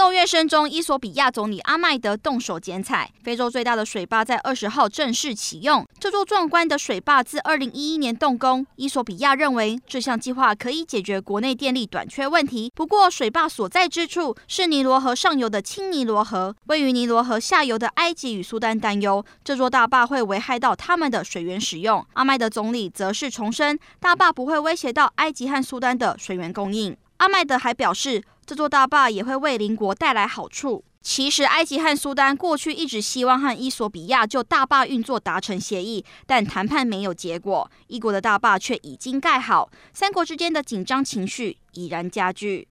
奏乐声中，伊索比亚总理阿麦德动手剪彩。非洲最大的水坝在二十号正式启用。这座壮观的水坝自二零一一年动工。伊索比亚认为这项计划可以解决国内电力短缺问题。不过，水坝所在之处是尼罗河上游的青尼罗河，位于尼罗河下游的埃及与苏丹担忧这座大坝会危害到他们的水源使用。阿麦德总理则是重申，大坝不会威胁到埃及和苏丹的水源供应。阿麦德还表示，这座大坝也会为邻国带来好处。其实，埃及和苏丹过去一直希望和伊索比亚就大坝运作达成协议，但谈判没有结果。一国的大坝却已经盖好，三国之间的紧张情绪已然加剧。